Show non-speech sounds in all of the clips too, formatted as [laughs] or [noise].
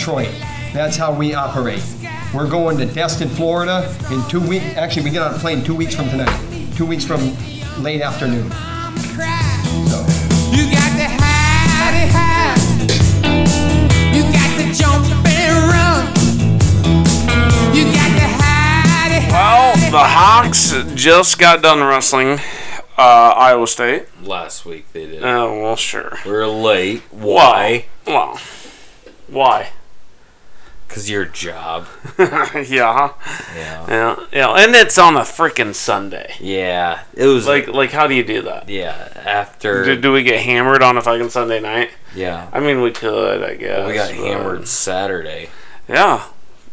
Detroit. That's how we operate. We're going to Destin, Florida in two weeks. Actually, we get on a plane two weeks from tonight. Two weeks from late afternoon. So, You got to hide it high. You got to jump and run. You got to hide it Well, the Hawks just got done wrestling uh, Iowa State. Last week they did. Oh, well, sure. We're late. Why? Well, why? Because your job. [laughs] yeah, Yeah. yeah, yeah. And it's on a freaking Sunday. Yeah. It was Like, like, how do you do that? Yeah. After. Do, do we get hammered on a fucking Sunday night? yeah. I mean, we could, I guess. we got but- hammered Saturday. Yeah.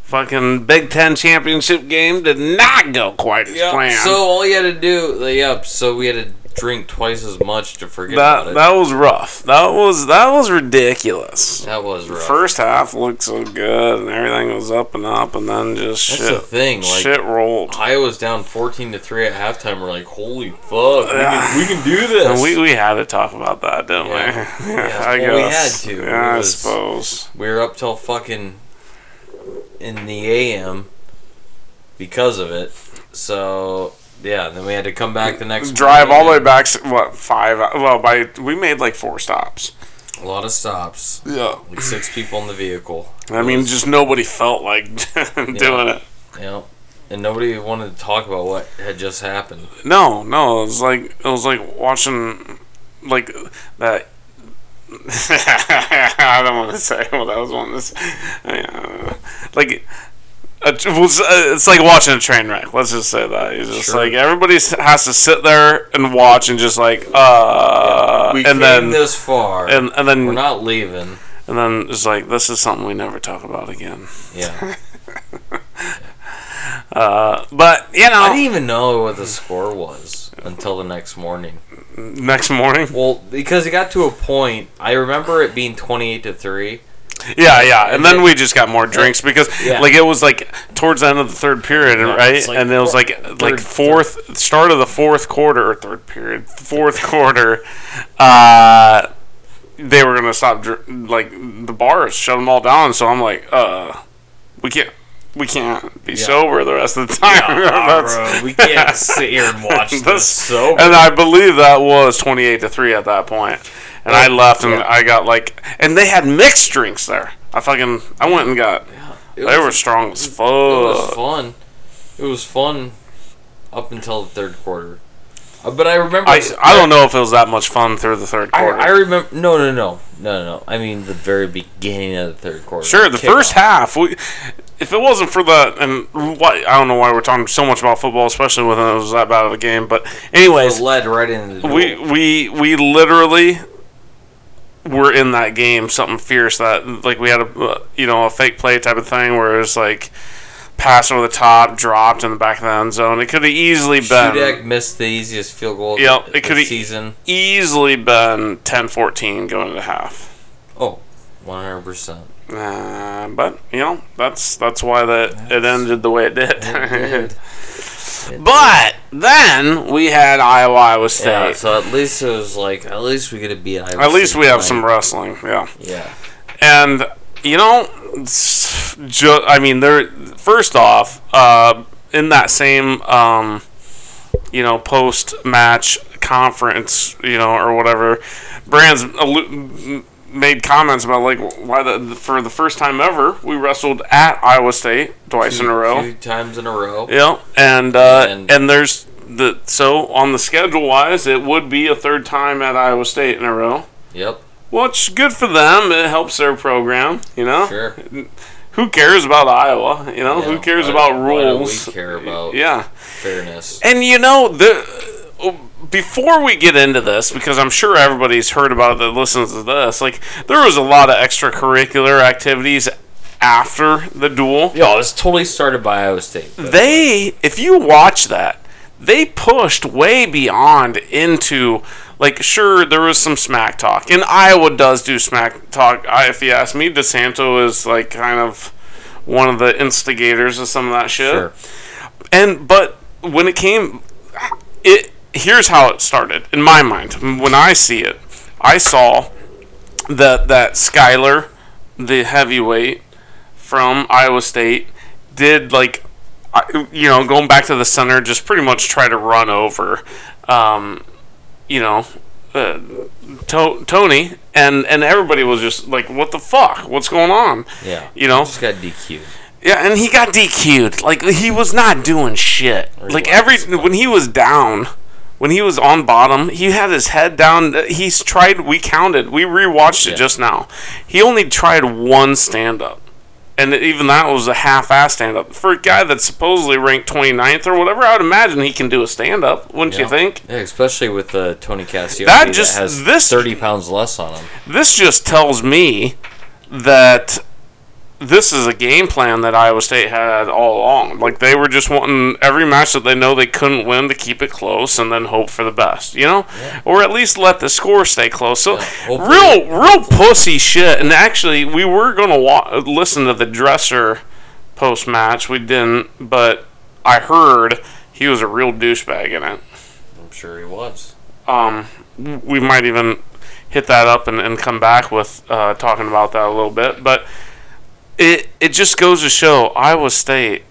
Fucking Big Ten championship game did not go quite as planned. So all you had to do, yep. So we had to drink twice as much to forget that about it. that was rough. That was that was ridiculous. that was rough. First half looked so good and everything was up and up, and then just That's shit. the thing, like- shit rolled. Iowa's down fourteen to three at halftime. We're like, holy fuck, we can, we can do this. [sighs] And we, we had to talk about that, didn't Yeah. we? Yeah, [laughs] I well, we had to. Yeah, I suppose. we were up till fucking in the AM because of it. So yeah, then we had to come back the next Drive all the way back. What five? Well, by we made like four stops. A lot of stops. Yeah. Like six people in the vehicle. I mean, just nobody felt like [laughs] doing it. Yeah. And nobody wanted to talk about what had just happened. No, no, it was like it was like watching like that. [laughs] I don't want to say what I was wanting to say. Like a, it was, uh, it's like watching a train wreck. Let's just say that. It's just Sure. like everybody has to sit there and watch and just like uh, We and came then this far. and and then we're not leaving. and then it's like this is something we never talk about again. Yeah. [laughs] Uh, but you know, I didn't even know what the score was until the next morning. next morning. Well, because it got to a point, I remember it being 28 to 3. Yeah, yeah, and then we just got more drinks because Yeah. like it was like towards the end of the third period, right? it's like and it was four- like like third- fourth start of the fourth quarter or third period, fourth quarter. Uh, they were gonna stop dr- like the bars, shut them all down. So I'm like, uh, we can't. We can't be sober the rest of the time. [laughs] That's- bro, we can't sit here and [laughs] watch this That's- sober. And I believe that was 28 to 3 at that point. And I left and Yeah. I got like and they had mixed drinks there. I fucking I went and got It they was- were strong as fuck. It was fun. It was fun up until the third quarter. Uh, but I remember. I, I don't know if it was that much fun through the third I, quarter. I remember. No, no, no, no, no. I mean the very beginning of the third quarter. sure, the first Kickoff. half. We, if it wasn't for the and why I don't know why we're talking so much about football, especially when it was that bad of a game. But anyways, It led right into the. we we we literally were in that game something fierce that like we had a you know a fake play type of thing where it was like pass over the top dropped in the back of the end zone it could have easily been Shudak missed the easiest field goal. Yep, of it could season. easily been 10-14 going to half Oh, 100 percent. uh, but you know that's that's why that it ended the way it did [laughs] but then we had Iowa Iowa State Yeah, so at least it was like at least we get to beat Iowa at least State we have tonight. some wrestling yeah Yeah. And you know, ju- I mean, there. First off, uh, in that same, um, you know, post-match conference, you know, or whatever, Brands made comments about like why the for the first time ever we wrestled at Iowa State twice in a row. Two times in a row. Yeah, and uh, and, And- there's the so on the schedule wise, it would be a third time at Iowa State in a row. Yep. Which good for them. It helps their program, you know. Sure. Who cares about Iowa? You know, who cares about why do rules? we care about Yeah, fairness. and you know the before we get into this, because I'm sure everybody's heard about it that listens to this. Like there was a lot of extracurricular activities after the duel. Yeah, it was totally started by Iowa State. They, if you watch that, they pushed way beyond into like sure there was some smack talk and Iowa does do smack talk. If you ask me, DeSanto is like kind of one of the instigators of some of that shit. Sure. And but when it came, it here's how it started in my mind. When I see it, I saw that that Schuyler, the heavyweight from Iowa State, did like, you know, going back to the center, just pretty much try to run over, um, you know. Uh, to- Tony and and everybody was just like, "What the fuck? What's going on?" Yeah. you know. He just got DQ'd. Yeah, and he got DQ'd. Like he was not doing shit. Like every when he was down, when he was on bottom, he had his head down. He's tried. We counted. We rewatched it Yeah. just now. He only tried one stand up, and even that was a half-ass stand up for a guy that's supposedly ranked 29th or whatever. I would imagine he can do a stand up. Wouldn't you think? Yeah, especially with uh, Tony Cassioppi That that, just- has this- 30 pounds less on him. This just tells me that this is a game plan that Iowa State had all along. Like they were just wanting every match that they know they couldn't win to keep it close and then hope for the best, you know, or at least let the score stay close. So Yeah, real, real pussy shit. And actually, we were gonna wa- listen to the dresser post match. We didn't, but I heard he was a real douchebag in it I'm sure he was. um, we might even hit that up and, and come back with uh, talking about that a little bit. But it it just goes to show Iowa State.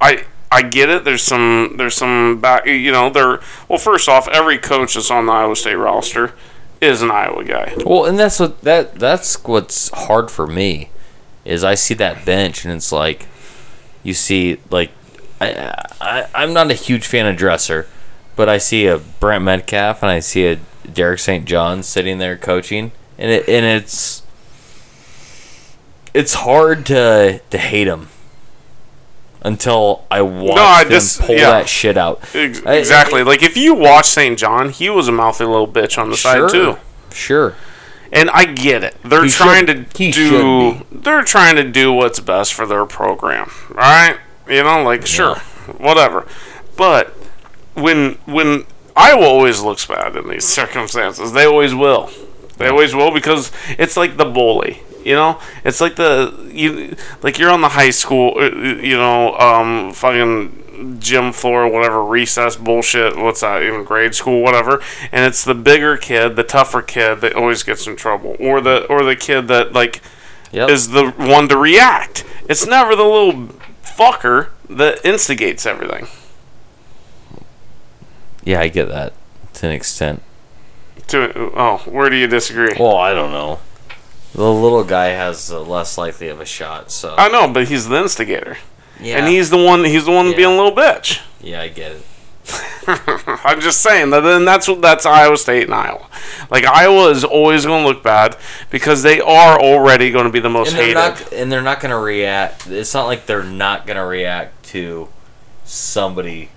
I I get it. There's some there's some back. You know, there. Well, first off, every coach that's on the Iowa State roster is an Iowa guy. Well, and that's what that that's what's hard for me is I see that bench and it's like you see like I, I I'm not a huge fan of Dresser, but I see a Brent Metcalf and I see a Derek St. John sitting there coaching and it and it's it's hard to to hate him until I watch I them just- pull yeah. that shit out. Ex- I- exactly. like if you watch St. John, he was a mouthy little bitch on the Sure, side too. Sure. And I get it. They're He trying should- to do. They're trying to do what's best for their program. All right, you know, like sure, whatever. But when when Iowa always looks bad in these [laughs] circumstances, they always will. They always will because it's like the bully. You know, it's like the you like you're on the high school. uh, You know, um, fucking gym floor, whatever recess bullshit. What's that? Even grade school, whatever. And it's the bigger kid, the tougher kid that always gets in trouble, or the or the kid that like Yep. is the one to react. It's never the little fucker that instigates everything. yeah, I get that to an extent. To oh, where do you disagree? Well, I don't know. The little guy has uh, less likely of a shot, so I know, but he's the instigator, yeah, and he's the one. He's the one Yeah. being a little bitch. [laughs] yeah, I get it. I'm just saying that. Then that's what that's Iowa State and Iowa. Like Iowa is always going to look bad because they are already going to be the most And hated. not, and they're not gonna react. It's not like they're not gonna react to somebody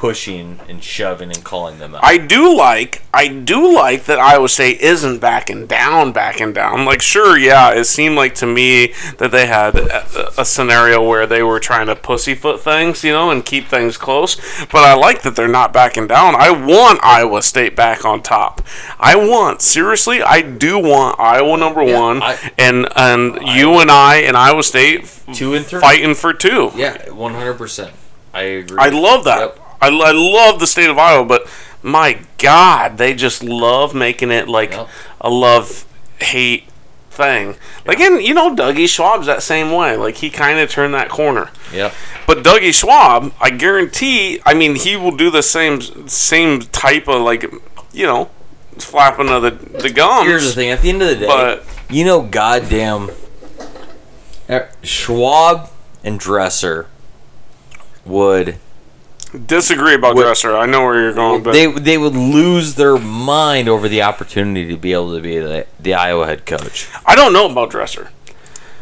pushing and shoving and calling them out. I do like, I do like that Iowa State isn't backing down, backing down. Like, sure, yeah, it seemed like to me that they had a, a scenario where they were trying to pussyfoot things, you know, and keep things close. But I like that they're not backing down. I want Iowa State back on top. I want, seriously, I do want Iowa number Yeah, one, I- and and you and I and Iowa State Two and three. fighting for two. yeah, one hundred percent. I agree. I love that. Yep. I, I love the state of Iowa, but my God, they just love making it like Yep. a love hate thing. Like, and you know, Dougie Schwab's that same way. Like, he kind of turned that corner. Yep. But Dougie Schwab, I guarantee, I mean, he will do the same same type of like, you know, flapping of the the gums. Here's the thing. At the end of the day, But you know, goddamn, eh, Schwab and Dresser would disagree about Dresser. I know where you're going, but they they would lose their mind over the opportunity to be able to be the, the Iowa head coach. I don't know about Dresser.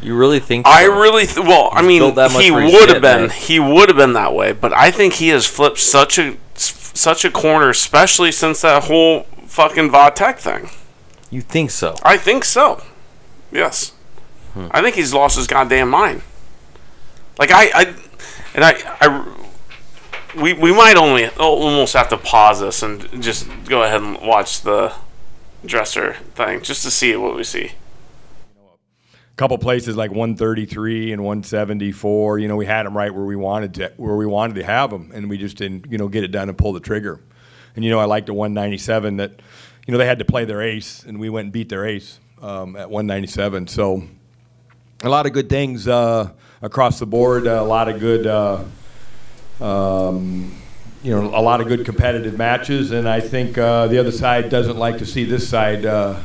You really think? I so? really th- well. I mean, he would have been. He would have been that way. But I think he has flipped such a such a corner, especially since that whole fucking Vatek thing. You think so? I think so. Yes. Hmm. I think he's lost his goddamn mind. Like I, I and I, I, we we might only almost have to pause this and just go ahead and watch the dresser thing just to see what we see. A couple places like 133 and 174 you know we had them right where we wanted to where we wanted to have them and we just didn't you know get it done and pull the trigger and you know i liked the 197 that you know they had to play their ace and we went and beat their ace um, at 197 so a lot of good things uh, across the board uh, a lot of good uh, um, you know a lot of good competitive matches and i think uh, the other side doesn't like to see this side uh,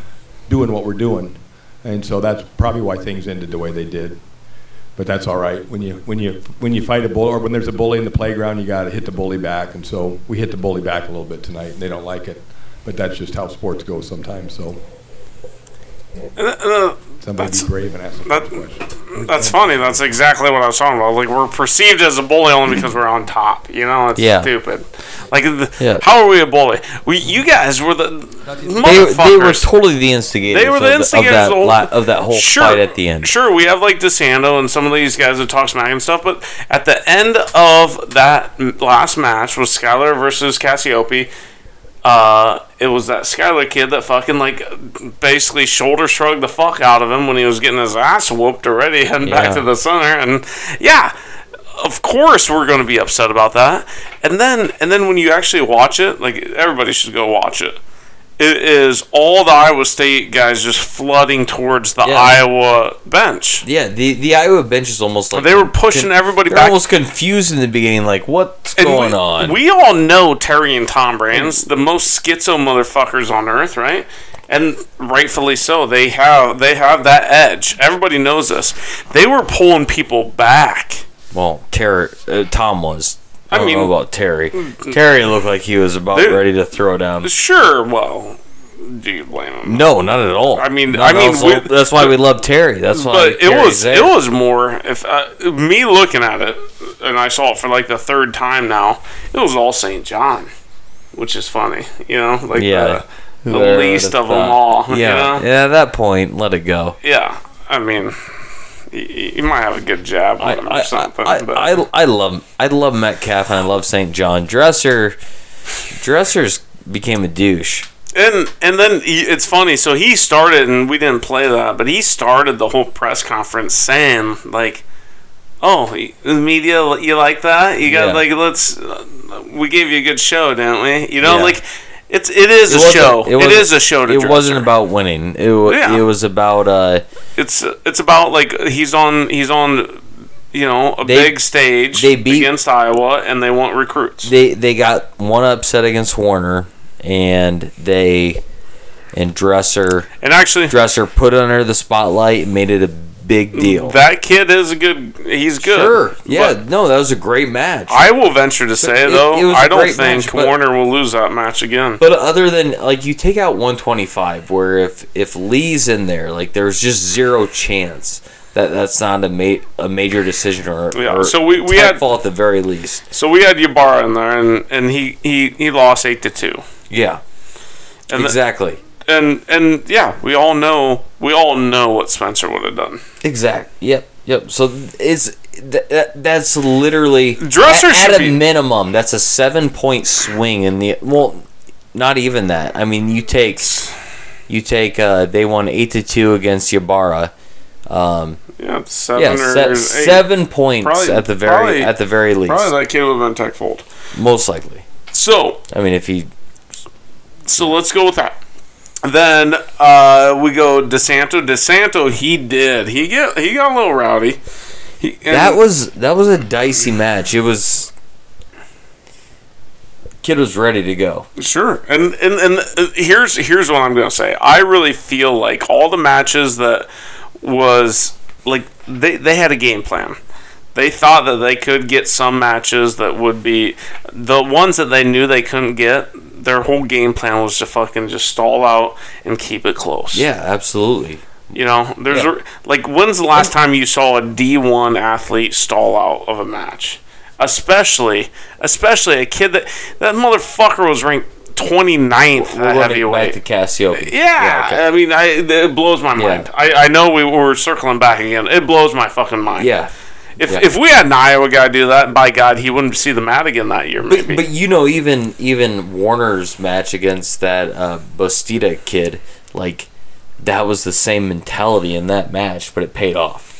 doing what we're doing and so that's probably why things ended the way they did. But that's all right. When you when you when you fight a bull or when there's a bully in the playground, you got to hit the bully back. And so we hit the bully back a little bit tonight, and they don't like it. But that's just how sports go sometimes. So Uh, somebody That's- be brave and ask a that- question. That's funny. That's exactly what I was talking about. Like we're perceived as a bully only because we're on top. You know, it's Yeah. stupid. Like, the, Yeah. how are we a bully? We, you guys were the They, motherfuckers. they were totally the instigators. They were the of, instigators of of, that whole, of that whole sure, fight at the end. Sure, we have like DeSanto and some of these guys that talk smack and stuff, but at the end of that last match was Schuyler versus Cassioppi. Uh, it was that Schuyler kid that fucking like basically shoulder shrugged the fuck out of him when he was getting his ass whooped already, [laughs] heading back to the center, and yeah. Of course, we're going to be upset about that, and then and then when you actually watch it, like everybody should go watch it. It is all the Iowa State guys just flooding towards the Yeah. Iowa bench. Yeah, the, the Iowa bench is almost like They were pushing everybody they're back. almost confused in the beginning, like what's And going we, on? We all know Terry and Tom Brands, the most schizo motherfuckers on earth, right? And rightfully so. They have they have that edge. Everybody knows this. They were pulling people back. well, Terry, uh, Tom was. I, I don't mean- know about Terry. Terry looked like he was about ready to throw down. Sure, well, do you blame him? No, not at all. I mean- No, I mean, we- that's why we love Terry. That's why. but it Terry's was there. it was more if uh, me looking at it and I saw it for like the third time now. It was all St. John, which is funny, you know, like Yeah. the, the Whoever least would've of them thought. all. Yeah, you know? yeah. At that point, let it go. Yeah, I mean, you might have a good jab on I, him I, or something, I, but I, I love I love Metcalf and I love St. John. Dresser, Dresser's became a douche. and and then he, it's funny. So he started, and we didn't play that, but he started the whole press conference saying like, "Oh, the media, you like that? You got Yeah. like let's, we gave you a good show, didn't we? You know, Yeah. like." It's it is It a show. It wasn't- a show to It wasn't about winning. It, Yeah. it was about uh, It's it's about like he's on he's on, you know, a They- big stage they beat- against Iowa, and they want recruits. they they got one upset against Warner, and they and Dresser and actually, Dresser put under the spotlight and made it a big deal. that kid is a good. He's good. Sure, yeah, no, that was a great match. I will venture to say It- though, it I don't think match, but- Warner will lose that match again. But other than like you take out 125, where if if Lee's in there, like there's just zero chance that that's not a ma- a major decision or, Yeah, or so we- we had- fall at the very least. So we had Ybarra in there, and, and he, he, he lost eight to two. Yeah, And the- exactly, and and yeah, we all know we all know what Spencer would have done. exact. Yep, yep. So it's th- that, that's literally Dresser at, at a be- minimum. That's a seven point swing in the well, not even that. I mean, you take you take uh, they won eight to two against Ybarra. Um, Yeah, seven yeah, or se- seven points Probably- at the very probably- at the very least, Probably that would have tech fold. most likely. So I mean, if he so let's go with that. Then uh, we go DeSanto. DeSanto, he did. He get he got a little rowdy. He, that was that was a dicey match. It was kid was ready to go. Sure, and and and uh, here's here's what I'm gonna say. I really feel like all the matches that was like they they had a game plan. They thought that they could get some matches that would be the ones that they knew they couldn't get. Their whole game plan was to fucking just stall out and keep it close. Yeah, absolutely. You know, there's Yeah. a, like when's the last time you saw a D1 athlete stall out of a match? Especially, especially a kid that that motherfucker was ranked 29th We're at running back heavyweight. to Cassioppi. Yeah, okay. I mean, I, it blows my Yeah. mind. I, I know we were circling back again. It blows my fucking mind. yeah. If, yeah. if we had an Iowa guy do that, by God, he wouldn't see the mat again that year. Maybe. But, but you know, even even Warner's match against that uh, Bastida kid, like that was the same mentality in that match, but it paid off.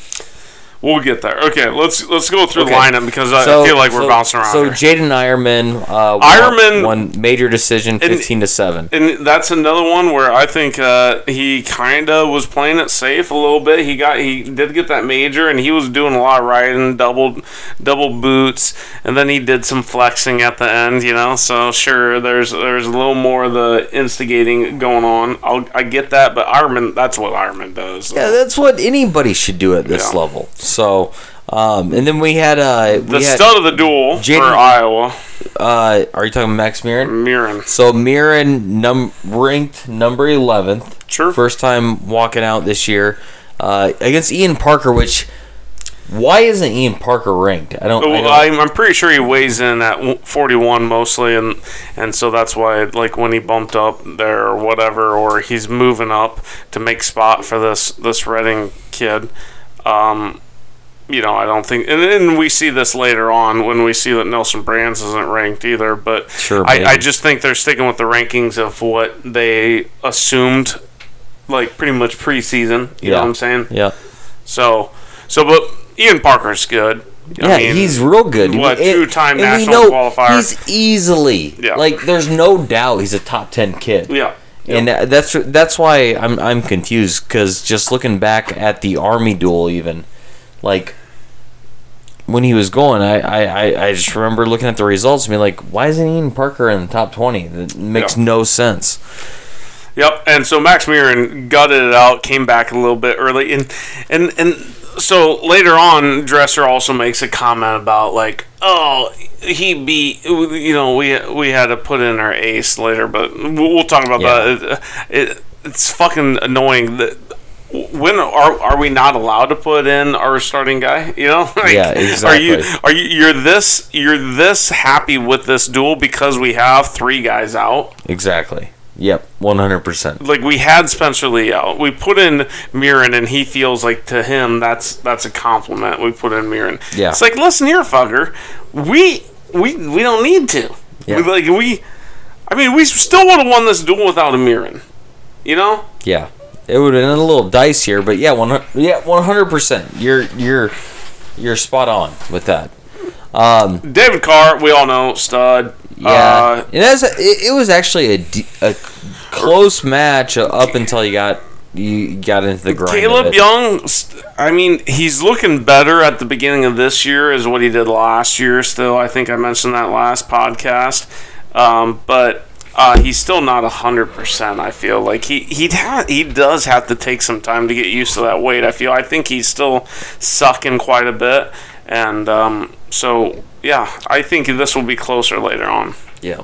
We'll get there. Okay, let's let's go through Okay. the lineup because I So- feel like we're so- bouncing around. So. Jaydin Eierman, uh, Eierman- won, won major decision, fifteen to seven. and that's another one where I think uh, he kind of was playing it safe a little bit. He got he did get that major, and he was doing a lot of riding, double double boots, and then he did some flexing at the end. You know, so sure, there's there's a little more of the instigating going on. I'll, I get that, but Eierman, that's what Eierman does. Yeah, that's what anybody should do at this Yeah. level. So, um, and then we had uh, the we had, stud of the duel Jaden- for Iowa, uh, are you talking Max Murin? Murin. So Murin num- ranked number eleventh. Sure. First time walking out this year uh, against Ian Parker, which why isn't Ian Parker ranked? I don't. I Well, I'm, I'm pretty sure he weighs in at 41 mostly, and and so that's why like when he bumped up there or whatever, or he's moving up to make spot for this this Reading kid. Um, you know, I don't think, and then we see this later on when we see that Nelson Brands isn't ranked either. But Sure, I, I just think they're sticking with the rankings of what they assumed, like pretty much preseason. You know what I'm saying? yeah. So, so but Ian Parker's good. I Yeah, mean, he's real good. what, two-time national know qualifier. He's easily Yeah. like. There's no doubt he's a top ten kid. Yeah. And uh, that's that's why I'm I'm confused because just looking back at the army duel, even like when he was going, I, I, I- just remember looking at the results and being like, why isn't Ian Parker in the top twenty? That makes Yeah. no sense. Yep. And so Max Murin gutted it out, came back a little bit early, and and and so later on, Dresser also makes a comment about like, oh, he beat, you know, we we had to put in our ace later, but we'll, we'll talk about Yeah. that. It, it, it's fucking annoying that. When are are we not allowed to put in our starting guy? You know, [laughs] Like, Yeah, Are you are you you're this you're this happy with this duel because we have three guys out? Exactly. Yep. One hundred percent. like we had Spencer Lee out. We put in Murin, and he feels like to him that's that's a compliment. We put in Murin. Yeah. It's like listen here, fucker. We we we don't need to. Yeah. We, like we, I mean, we still would have won this duel without a Murin. You know? Yeah. It would have been a little dice here, but yeah, one yeah, one hundred percent. You're you're you're spot on with that. David Carr, we all know stud. Yeah, Uh, and that's it, it was actually a, a close match up until you got you got into the grind. Kaleb. Young, I mean, he's looking better at the beginning of this year as what he did last year. Still, I think I mentioned that last podcast, um, but uh, he's still not hundred percent. I feel like he he ha- he does have to take some time to get used to that weight. I feel I think he's still sucking quite a bit, and um, so yeah, I think this will be closer later on. Yeah.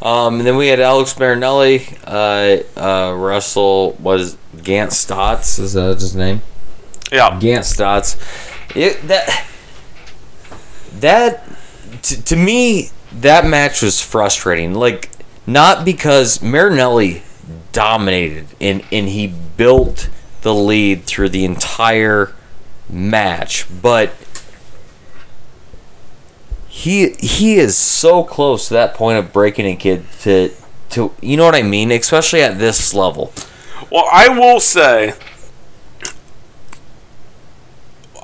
Um, and then we had Alex Marinelli, uh, uh, Russell was Gant Stotts. Is that his name? Yeah, Gant Stotts. It, that that to, to me that match was frustrating. Like not because Marinelli dominated and and he built the lead through the entire match, but he he is so close to that point of breaking a kid to to you know what I mean, especially at this level. Well, I will say,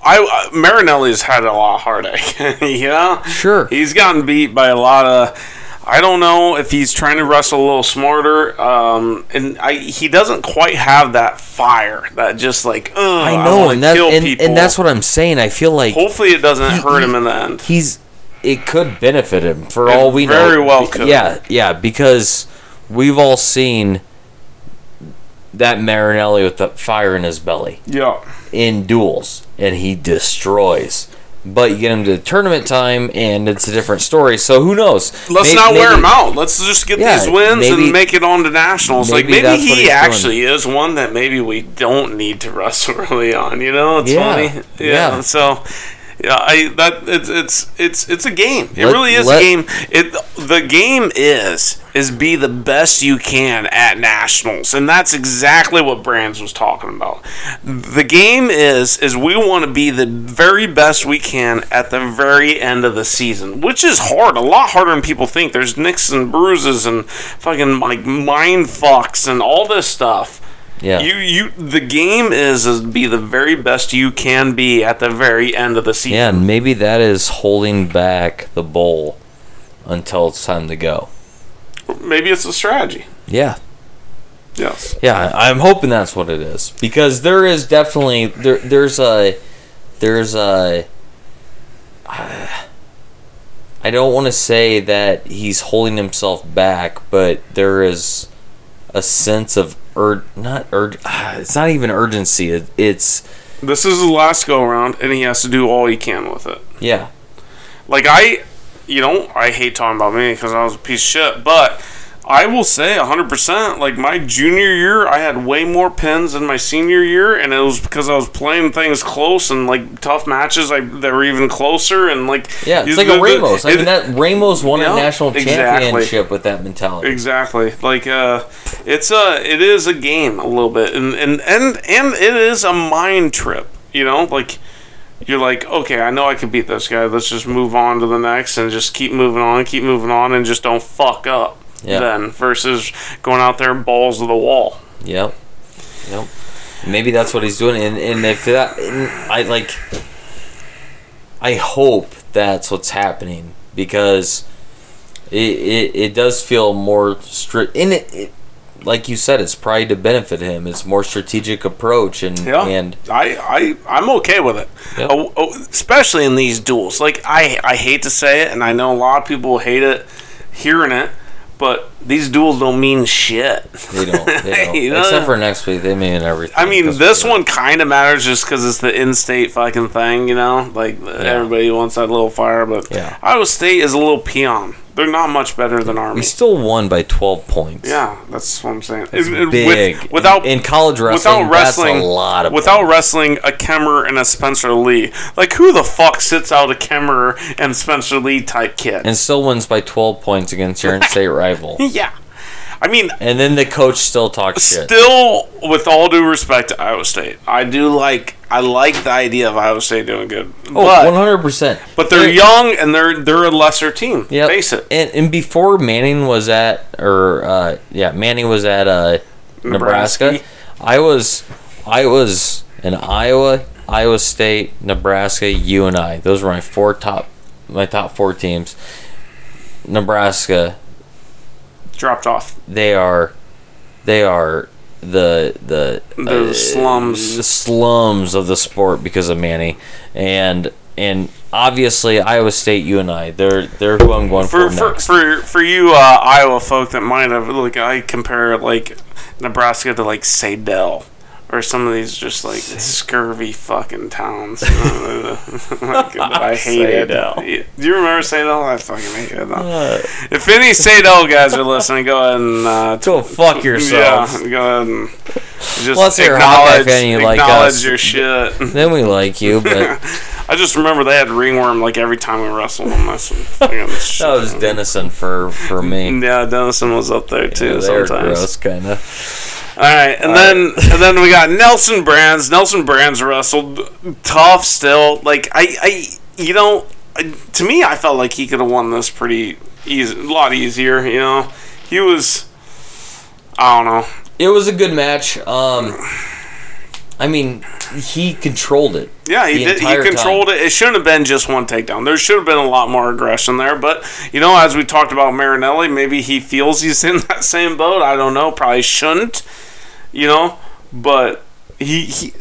I uh, Marinelli's had a lot of heartache. [laughs] you know, Sure. he's gotten beat by a lot of. I don't know if he's trying to wrestle a little smarter, um, and I, he doesn't quite have that fire that just like I know, wanna and that kill and, people. and that's what I'm saying. I feel like Hopefully, it doesn't he- hurt him in the end. he's it could benefit him for It all we know. very well could. Yeah, yeah, because we've all seen that Marinelli with the fire in his belly Yeah, in duels, and he destroys. But you get him to tournament time, and it's a different story. So who knows? let's May- not wear maybe- him out. Let's just get Yeah, these wins maybe- and make it on to nationals. like maybe maybe he he's doing. actually is one that maybe we don't need to [laughs] wrestle early on. You know, it's Yeah, funny. Yeah. yeah. So. Yeah, I that it's it's it's it's a game. It Let- really is let- a game. It the game is is be the best you can at nationals, and that's exactly what Brands was talking about. The game is is we want to be the very best we can at the very end of the season, which is hard, a lot harder than people think. There's nicks and bruises and fucking like mind fucks and all this stuff. Yeah. You you the game is is be the very best you can be at the very end of the season. Yeah, and maybe that is holding back the bowl until it's time to go. Maybe it's a strategy. Yeah. Yes. Yeah, I'm hoping that's what it is because there is definitely there there's a there's a I don't want to say that he's holding himself back, but there is a sense of ur not ur [sighs] it's not even urgency. It, it's This is his last go around, and he has to do all he can with it. yeah. Like I, you know, I hate talking about me because I was a piece of shit, but I will say 100%. Like my junior year, I had way more pins than my senior year, and it was because I was playing things close and like tough matches. I that were even closer, and like Yeah, it's like a the- Ramos. I mean, that Ramos won Yeah, a national exactly. championship with that mentality. Exactly. Like uh it's a it is a game a little bit and and and, and it is a mind trip, you know? Like you're like, okay, I know I can beat this guy. Let's just move on to the next and just keep moving on, keep moving on and just don't fuck up. Yeah. Then versus going out there balls to the wall. Yep. Yep. Maybe that's what he's doing, and, and if that, and I like, I hope that's what's happening because it it, it does feel more strict, and it, it, like you said, it's probably to benefit him. It's more strategic approach, and Yeah. and I, I I'm okay with it. Oh, oh, especially in these duels. Like I I hate to say it and I know a lot of people hate it hearing it, but these duels don't mean shit. they don't, they [laughs] don't. You know? except for next week, they mean everything. I mean, this one kind of matters just because it's the in-state fucking thing, you know. Like everybody wants that little fire, but Yeah. Iowa State is a little peon. They're not much better than Army. we still won by twelve points. yeah, that's what I'm saying. It's It- it- with- big. without in college wrestling, without wrestling that's a lot of without points. wrestling a Kemmer and a Spencer Lee. Like who the fuck sits out a Kemmer and Spencer Lee type kid? and still wins by 12 points against your in-state rival. [laughs] yeah, I mean, And then the coach still talks shit. still with all due respect to Iowa State, I do like I like the idea of Iowa State doing good, Oh, 100%. but they're young and they're they're a lesser team. Yep. Face it. And, and before Manning was at, or uh, yeah, Manning was at uh, Nebraska. Nebraska. I was, I was in Iowa, Iowa State, Nebraska, you and I. Those were my four top, my top four teams. Nebraska, Dropped off. they are, they are the the The uh, slums. the slums of the sport because of Manny, and and obviously Iowa State, you and I, They're they're who I'm going For for, for, for for you uh, Iowa folk that might have like I compare like Nebraska to like Sadell. Or some of these just like scurvy fucking towns. you know, like, [laughs] I hate it. Do you remember Sadell? I fucking hate it. if any Sadell guys are listening, go ahead and uh, Go fuck yourselves. Yeah, go ahead and just Hawkeye acknowledge, you like acknowledge us. your shit. [laughs] Then we like you, but [laughs] I just remember they had ringworm like every time we wrestled them. That's that was Denison for for me. Yeah, Denison was up there too They're sometimes. gross, kind of. All right, and then and then we got Nelson Brands. Nelson Brands wrestled tough still. Like I, I you know, I- to me, I felt like he could have won this pretty easy, a lot easier. You know, he was. I don't know. It was a good match. Um, I mean, he controlled it. Yeah, he did. He controlled time. it. It shouldn't have been just one takedown. There should have been a lot more aggression there. But you know, as we talked about Marinelli, maybe he feels he's in [laughs] that same boat. I don't know. Probably shouldn't. You know, but he he.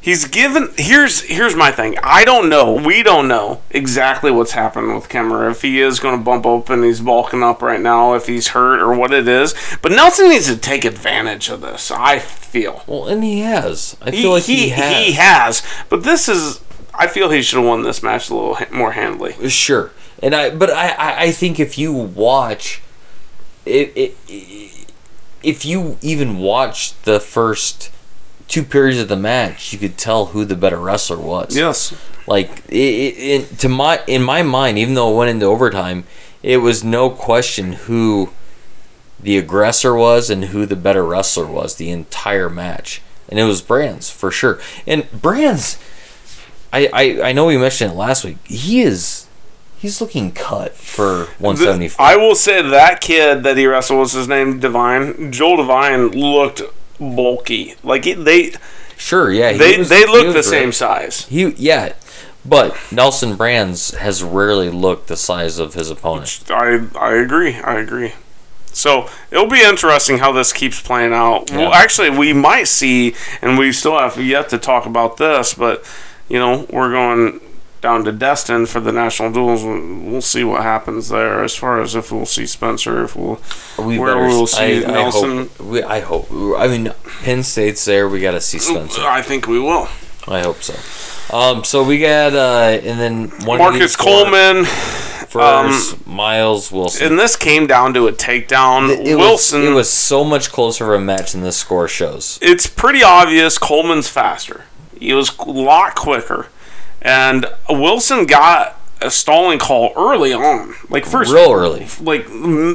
He's given. Here's here's my thing. I don't know. We don't know exactly what's happened with Kemmer. If he is going to bump open, he's bulking up right now. If he's hurt or what it is. But Nelson needs to take advantage of this. I feel. Well, and he has. I feel like he, has. he has. But this is. I feel he should have won this match a little ha- more handily. Sure, and I but I I, I think if you watch, it, it, if you even watched the first two periods of the match, you could tell who the better wrestler was. Yes. Like it, it, it, to my in my mind, even though it went into overtime, it was no question who the aggressor was and who the better wrestler was the entire match. And it was Brands for sure. And Brands, I, I, I know we mentioned it last week. He is he's looking cut for 174. I will say that kid that he wrestled was his name Devine. Joel Devine looked bulky. Like he, they sure, yeah. they was- they he look the great. same size. He yeah, but Nelson Brands has rarely looked the size of his opponent. I I agree. I agree. So it'll be interesting how this keeps playing out. Well, actually, we might see, and we still have yet to talk about this, but you know, we're going down to Destin for the national duels. We'll see what happens there as far as if we'll see Spencer, if we'll We where we'll see I, I Nelson. hope. We, I hope. I mean, Penn State's there. We got to see Spencer. I think we will. I hope so. Um, so we got uh, and then one Marcus Coleman, first, Myles Wilson. and this came down to a takedown. It- it Wilson, was, it was so much closer of a match than the score shows. it's pretty obvious Coleman's faster. He was a lot quicker, and Wilson got a stalling call early on, like first Real early. like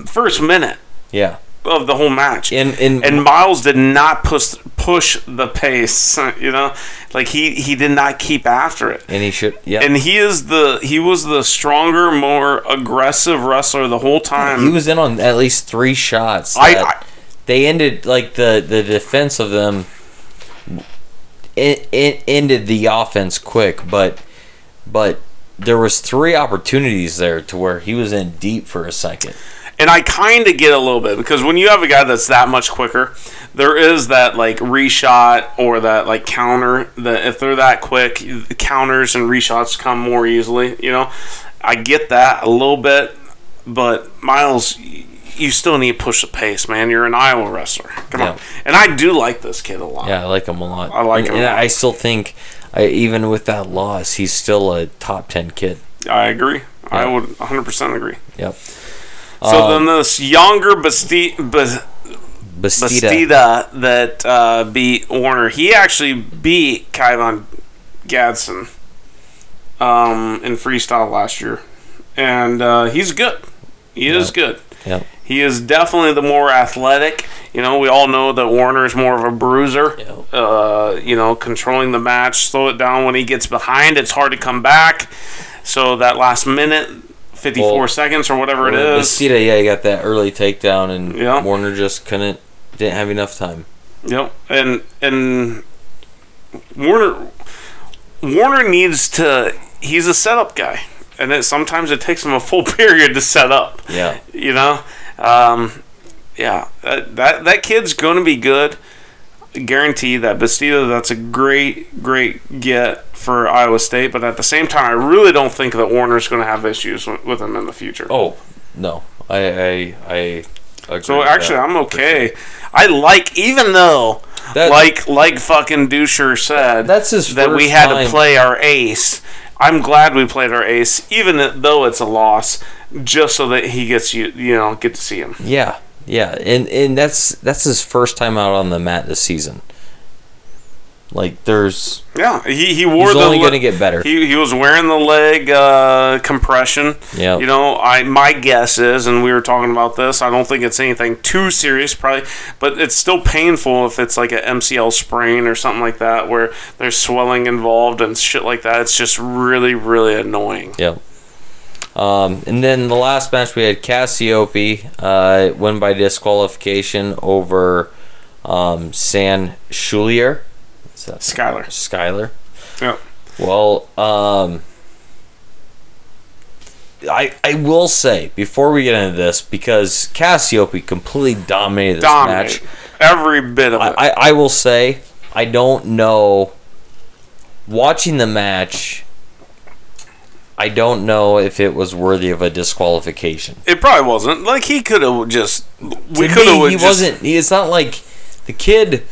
first minute Yeah, of the whole match. and and, and Myles did not push push the pace. [laughs] You know, like he he did not keep after it. and he should. Yeah, And he is the he was the stronger, more aggressive wrestler the whole time. he was in on at least three shots. I- I- they ended like the the defense of them. It, ended the offense quick, but but there was three opportunities there to where he was in deep for a second. And I kind of get a little bit because when you have a guy that's that much quicker, there is that like reshot or that like counter that if they're that quick, counters and reshots come more easily. You know, I get that a little bit, but Myles, you still need to push the pace, man. You're an Iowa wrestler. Come on, and I do like this kid a lot. Yeah, I like him a lot. I like and, him and. I still think, I, even with that loss, he's still a top ten kid. I agree. I would 100% agree. Yep. So Um, then this Yonger Basti- Bas- Bastida. Bastida that uh, beat Warner. He actually beat Kyven Gadson um, in freestyle last year, and uh, he's good. He is good. Yep. He is definitely the more athletic. You know, we all know that Warner is more of a bruiser. Uh, you know, controlling the match, slow it down when he gets behind. It's hard to come back. So that last minute, fifty-four Well, seconds or whatever it Well, is. Bastida, yeah, he got that early takedown, and Yeah. Warner just couldn't, didn't have enough time. Yep, and and Warner Warner needs to. He's a setup guy, and it, sometimes it takes him a full [laughs] period to set up. Yeah. You know, um, yeah, that, that that kid's going to be good. Guarantee that Bastida. That's a great, great get for Iowa State. But at the same time, I really don't think that Warner's going to have issues with, him in the future. Oh no, I I I. Agree So actually. I'm okay. I like, even though, That- like, like fucking Dresser said, That's his that we had time. to play our ace. I'm glad we played our ace, even though it's a loss, just so that he gets you, you know, get to see him. Yeah, yeah, and and that's that's his first time out on the mat this season. Like there's Yeah, he he wore he's the. only le- to get better. He, he was wearing the leg uh, compression. Yeah, You know, I my guess is, and we were talking about this. I don't think it's anything too serious, probably, but it's still painful if it's like an MCL sprain or something like that, where there's swelling involved and shit like that. It's just really, really annoying. Yep. Um, and then the last match we had Cassioppi uh, win by disqualification over um, Sam Schuyler. Schuyler. Schuyler. Yeah. Well, um, I I will say before we get into this because Cassioppi completely dominated this Dominate match. every bit of it. I, I, I will say I don't know. Watching the match, I don't know if it was worthy of a disqualification. it probably wasn't. Like he could have just. We could have. he wasn't. He, it's not like the kid.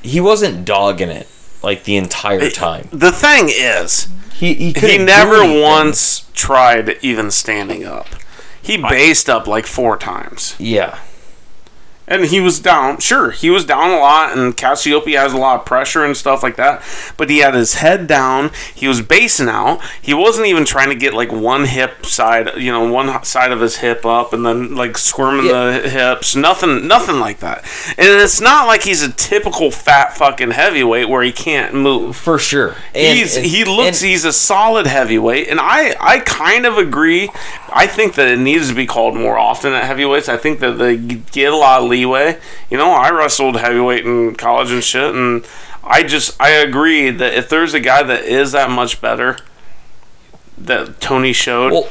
He wasn't dogging it like the entire time. The thing is, He he, he never once tried even standing up. He based up like four times. Yeah, And he was down. Sure, he was down a lot, and Cassioppi has a lot of pressure and stuff like that. But he had his head down. He was basing out. He wasn't even trying to get like one hip side, you know, one side of his hip up, and then like squirming the hips. Nothing, nothing like that. And it's not like he's a typical fat fucking heavyweight where he can't move. for sure. And- he's and- he looks and- he's a solid heavyweight, and I I kind of agree. I think that it needs to be called more often at heavyweights. I think that they get a lot of leeway. You know, I wrestled heavyweight in college and shit, and I just I agree that if there's a guy that is that much better that Tony showed, Well,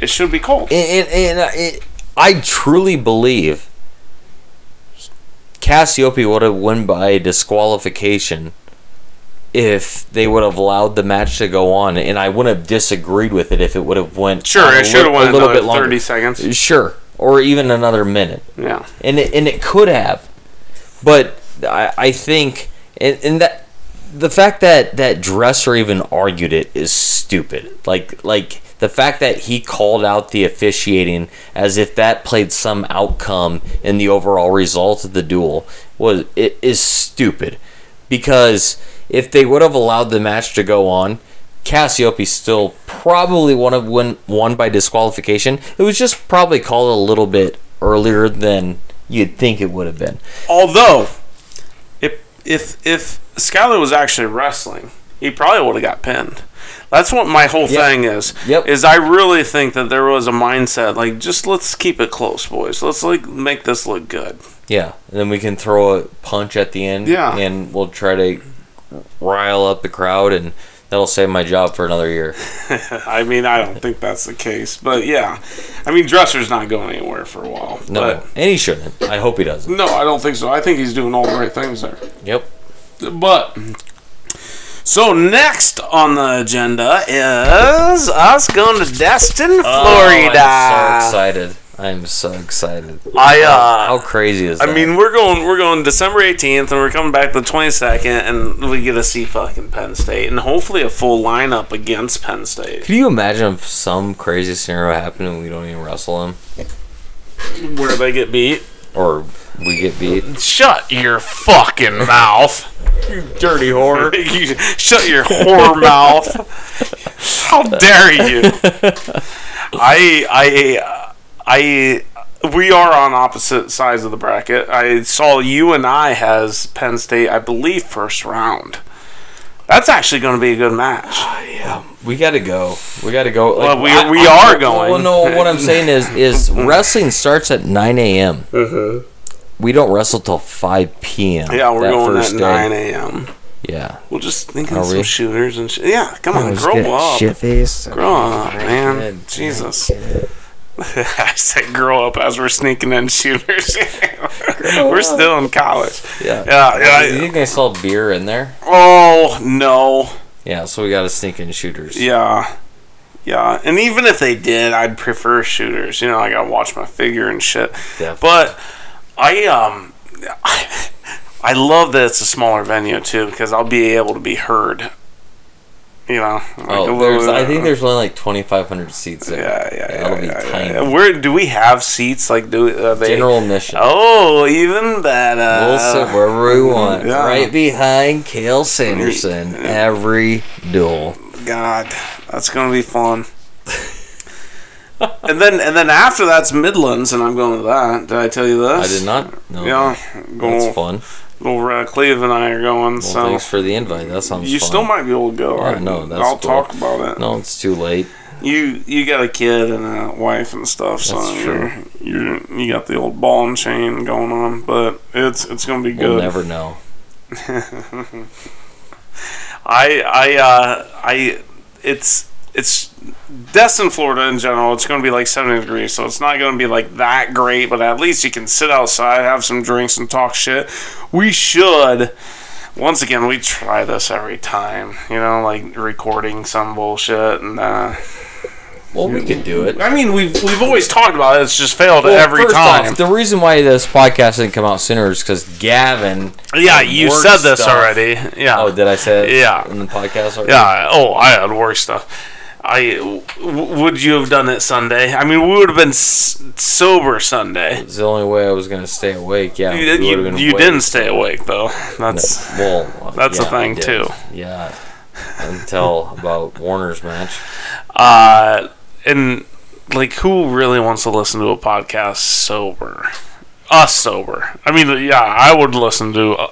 it should be called. and, and, and uh, it, I truly believe Cassioppi would have won by disqualification if they would have allowed the match to go on, and I wouldn't have disagreed with it if it would have went Sure, it should have went a little bit longer. thirty seconds. Sure, or even another minute. Yeah. and it, and it could have, but I, I think and, and that the fact that that Dresser even argued it is stupid. Like like the fact that he called out the officiating as if that played some outcome in the overall result of the duel was it is stupid because if they would have allowed the match to go on. Cassioppi still probably would have won, won by disqualification. It was just probably called a little bit earlier than you'd think it would have been. Although, if if if Schuyler was actually wrestling, he probably would have got pinned. That's what my whole Yep. thing is. Yep. Is I really think that there was a mindset like just let's keep it close, boys. Let's like make this look good. Yeah, and then we can throw a punch at the end. Yeah. and we'll try to rile up the crowd, and that'll save my job for another year. [laughs] I mean, I don't think that's the case, but yeah. I mean, Dresser's not going anywhere for a while. No, and he shouldn't. I hope he doesn't. no, I don't think so. I think he's doing all the right things there. Yep. But so next on the agenda is us going to Destin, Florida. Oh, I'm so excited. I'm so excited. I uh, How crazy is that? I mean, we're going we're going December 18th, and we're coming back the 22nd, and we get to see fucking Penn State, and hopefully a full lineup against Penn State. can you imagine if some crazy scenario happened and we don't even wrestle them? Where they get beat. or we get beat? Shut your fucking mouth, You dirty whore. [laughs] you shut your whore mouth. How dare you? [laughs] I I I we are on opposite sides of the bracket. I saw you and I has Penn State, I believe, first round. That's actually going to be a good match. [sighs] Yeah, We got to go. We got to go. Like, Well, we- we are going. Well, no, what I'm saying is, [laughs] is wrestling starts at 9 a.m. We don't wrestle till 5 p.m. Mm-hmm. Yeah, we're going at day. 9 a.m. Yeah. We'll just think of some we? shooters and shit. Yeah, come on, grow up. Shit face. Grow up, man. Jesus. [laughs] I said grow up as we're sneaking in shooters. [laughs] we're still in college. Yeah. Yeah, yeah. You think they sell beer in there? Oh, no. Yeah, so we got to sneak in shooters. Yeah. Yeah. And even if they did, I'd prefer shooters. You know, I gotta watch my figure and shit. Definitely. But I um [laughs] I love that it's a smaller venue too because I'll be able to be heard. You know, like Oh, there's, I think there's only like 2,500 seats there. Yeah, yeah, yeah. That'll be yeah, yeah, tiny. yeah. Where do we have seats? Like, do uh, they? General admission. Oh, even better. We'll sit wherever we want. yeah. Right behind Cael Sanderson. Every duel. God, that's gonna be fun. [laughs] and then, and then after that's Midlands, and I'm going to that. Did I tell you this? I did not No. Yeah, go. That's fun. Little uh, Cleve and I are going. Well, so thanks for the invite. That sounds you fun. still might be able to go. Yeah, I- no, that's I'll cool. talk about it. No, it's too late. You you got a kid and a wife and stuff, so That's you're, you're you got the old ball and chain going on, but it's it's gonna be good. We'll never know. [laughs] [laughs] I I uh I it's it's Destin, Florida in general. It's going to be like 70 degrees, so it's not going to be like that great. But at least you can sit outside, have some drinks, and talk shit. We should. Once again, we try this every time, you know, like recording some bullshit, and uh, Well, we can do it. I mean, we've we've always talked about it. It's just failed Well, every time. off, the reason why this podcast didn't come out sooner is because Gavin. yeah, you said this stuff. already. Yeah. Oh, did I say it? Yeah. In the podcast already? Yeah. Oh, I had work stuff. I w- would you have done it Sunday? I mean, we would have been s- sober Sunday. It's the only way I was gonna stay awake. Yeah, You, you, you didn't stay awake though. That's Well, That's a yeah, I thing, too. Yeah, until about Warner's match. uh, and like who really wants to listen to a podcast sober? Us sober. I mean, yeah, I would listen to uh,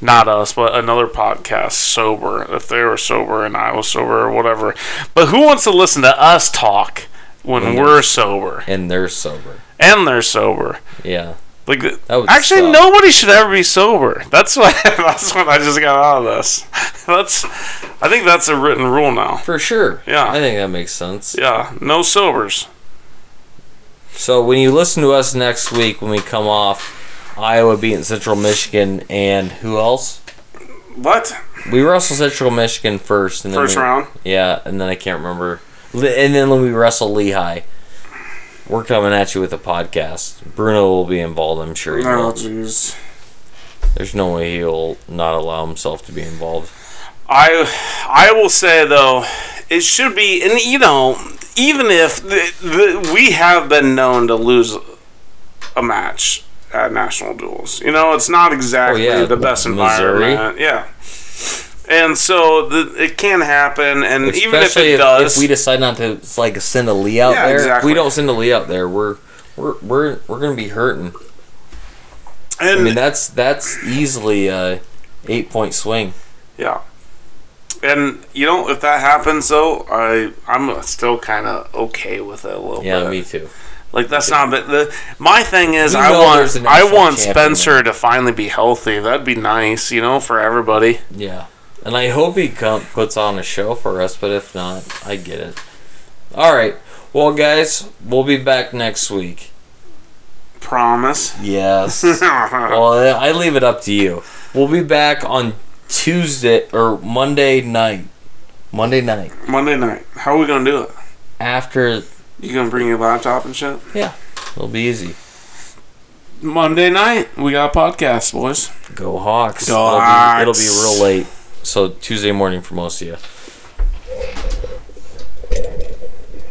not us, but another podcast sober if they were sober and I was sober or whatever. But who wants to listen to us talk when When we're sober And they're sober. and they're sober? Yeah. Like actually, suck. nobody should ever be sober. That's what [laughs] that's what I just got out of this. [laughs] That's I think that's a written rule now. For sure. Yeah. I think that makes sense. Yeah, no sobers. So when you listen to us next week when we come off Iowa beating Central Michigan and who else? What? We wrestle Central Michigan first and then First we- round? Yeah, and then I can't remember. And then when we wrestle Lehigh, we're coming at you with a podcast. Bruno will be involved, I'm sure. He Oh, jeez. There's no way he'll not allow himself to be involved. I I will say though, it should be, and you know, even if the, the, we have been known to lose a match at national duels, you know, it's not exactly Oh, yeah, the best Missouri. environment. Yeah. And so the, it can happen, and even if Especially it if, does, if we decide not to like send a Lee out Yeah, there. If exactly. we don't send a Lee out there, we're we're we're we're gonna be hurting. and I mean that's that's easily a eight point swing. Yeah. And you know, if that happens though, I I'm still kind of okay with it a little Yeah, bit. me too. Like that's not the, the my thing is You I want I want Spencer to finally be healthy. That'd be nice, you know, for everybody. Yeah, and I hope he come, puts on a show for us. But if not, I get it. All right. Well, guys, we'll be back next week. Promise. Yes. [laughs] well, I leave it up to you. We'll be back on Tuesday or Monday night. Monday night Monday night. How are we gonna do it? after. You gonna bring your laptop and shit? Yeah, it'll be easy. Monday night, we got a podcast, boys. Go Hawks. Go it'll, Hawks. Be, it'll be real late. So Tuesday morning for most of you.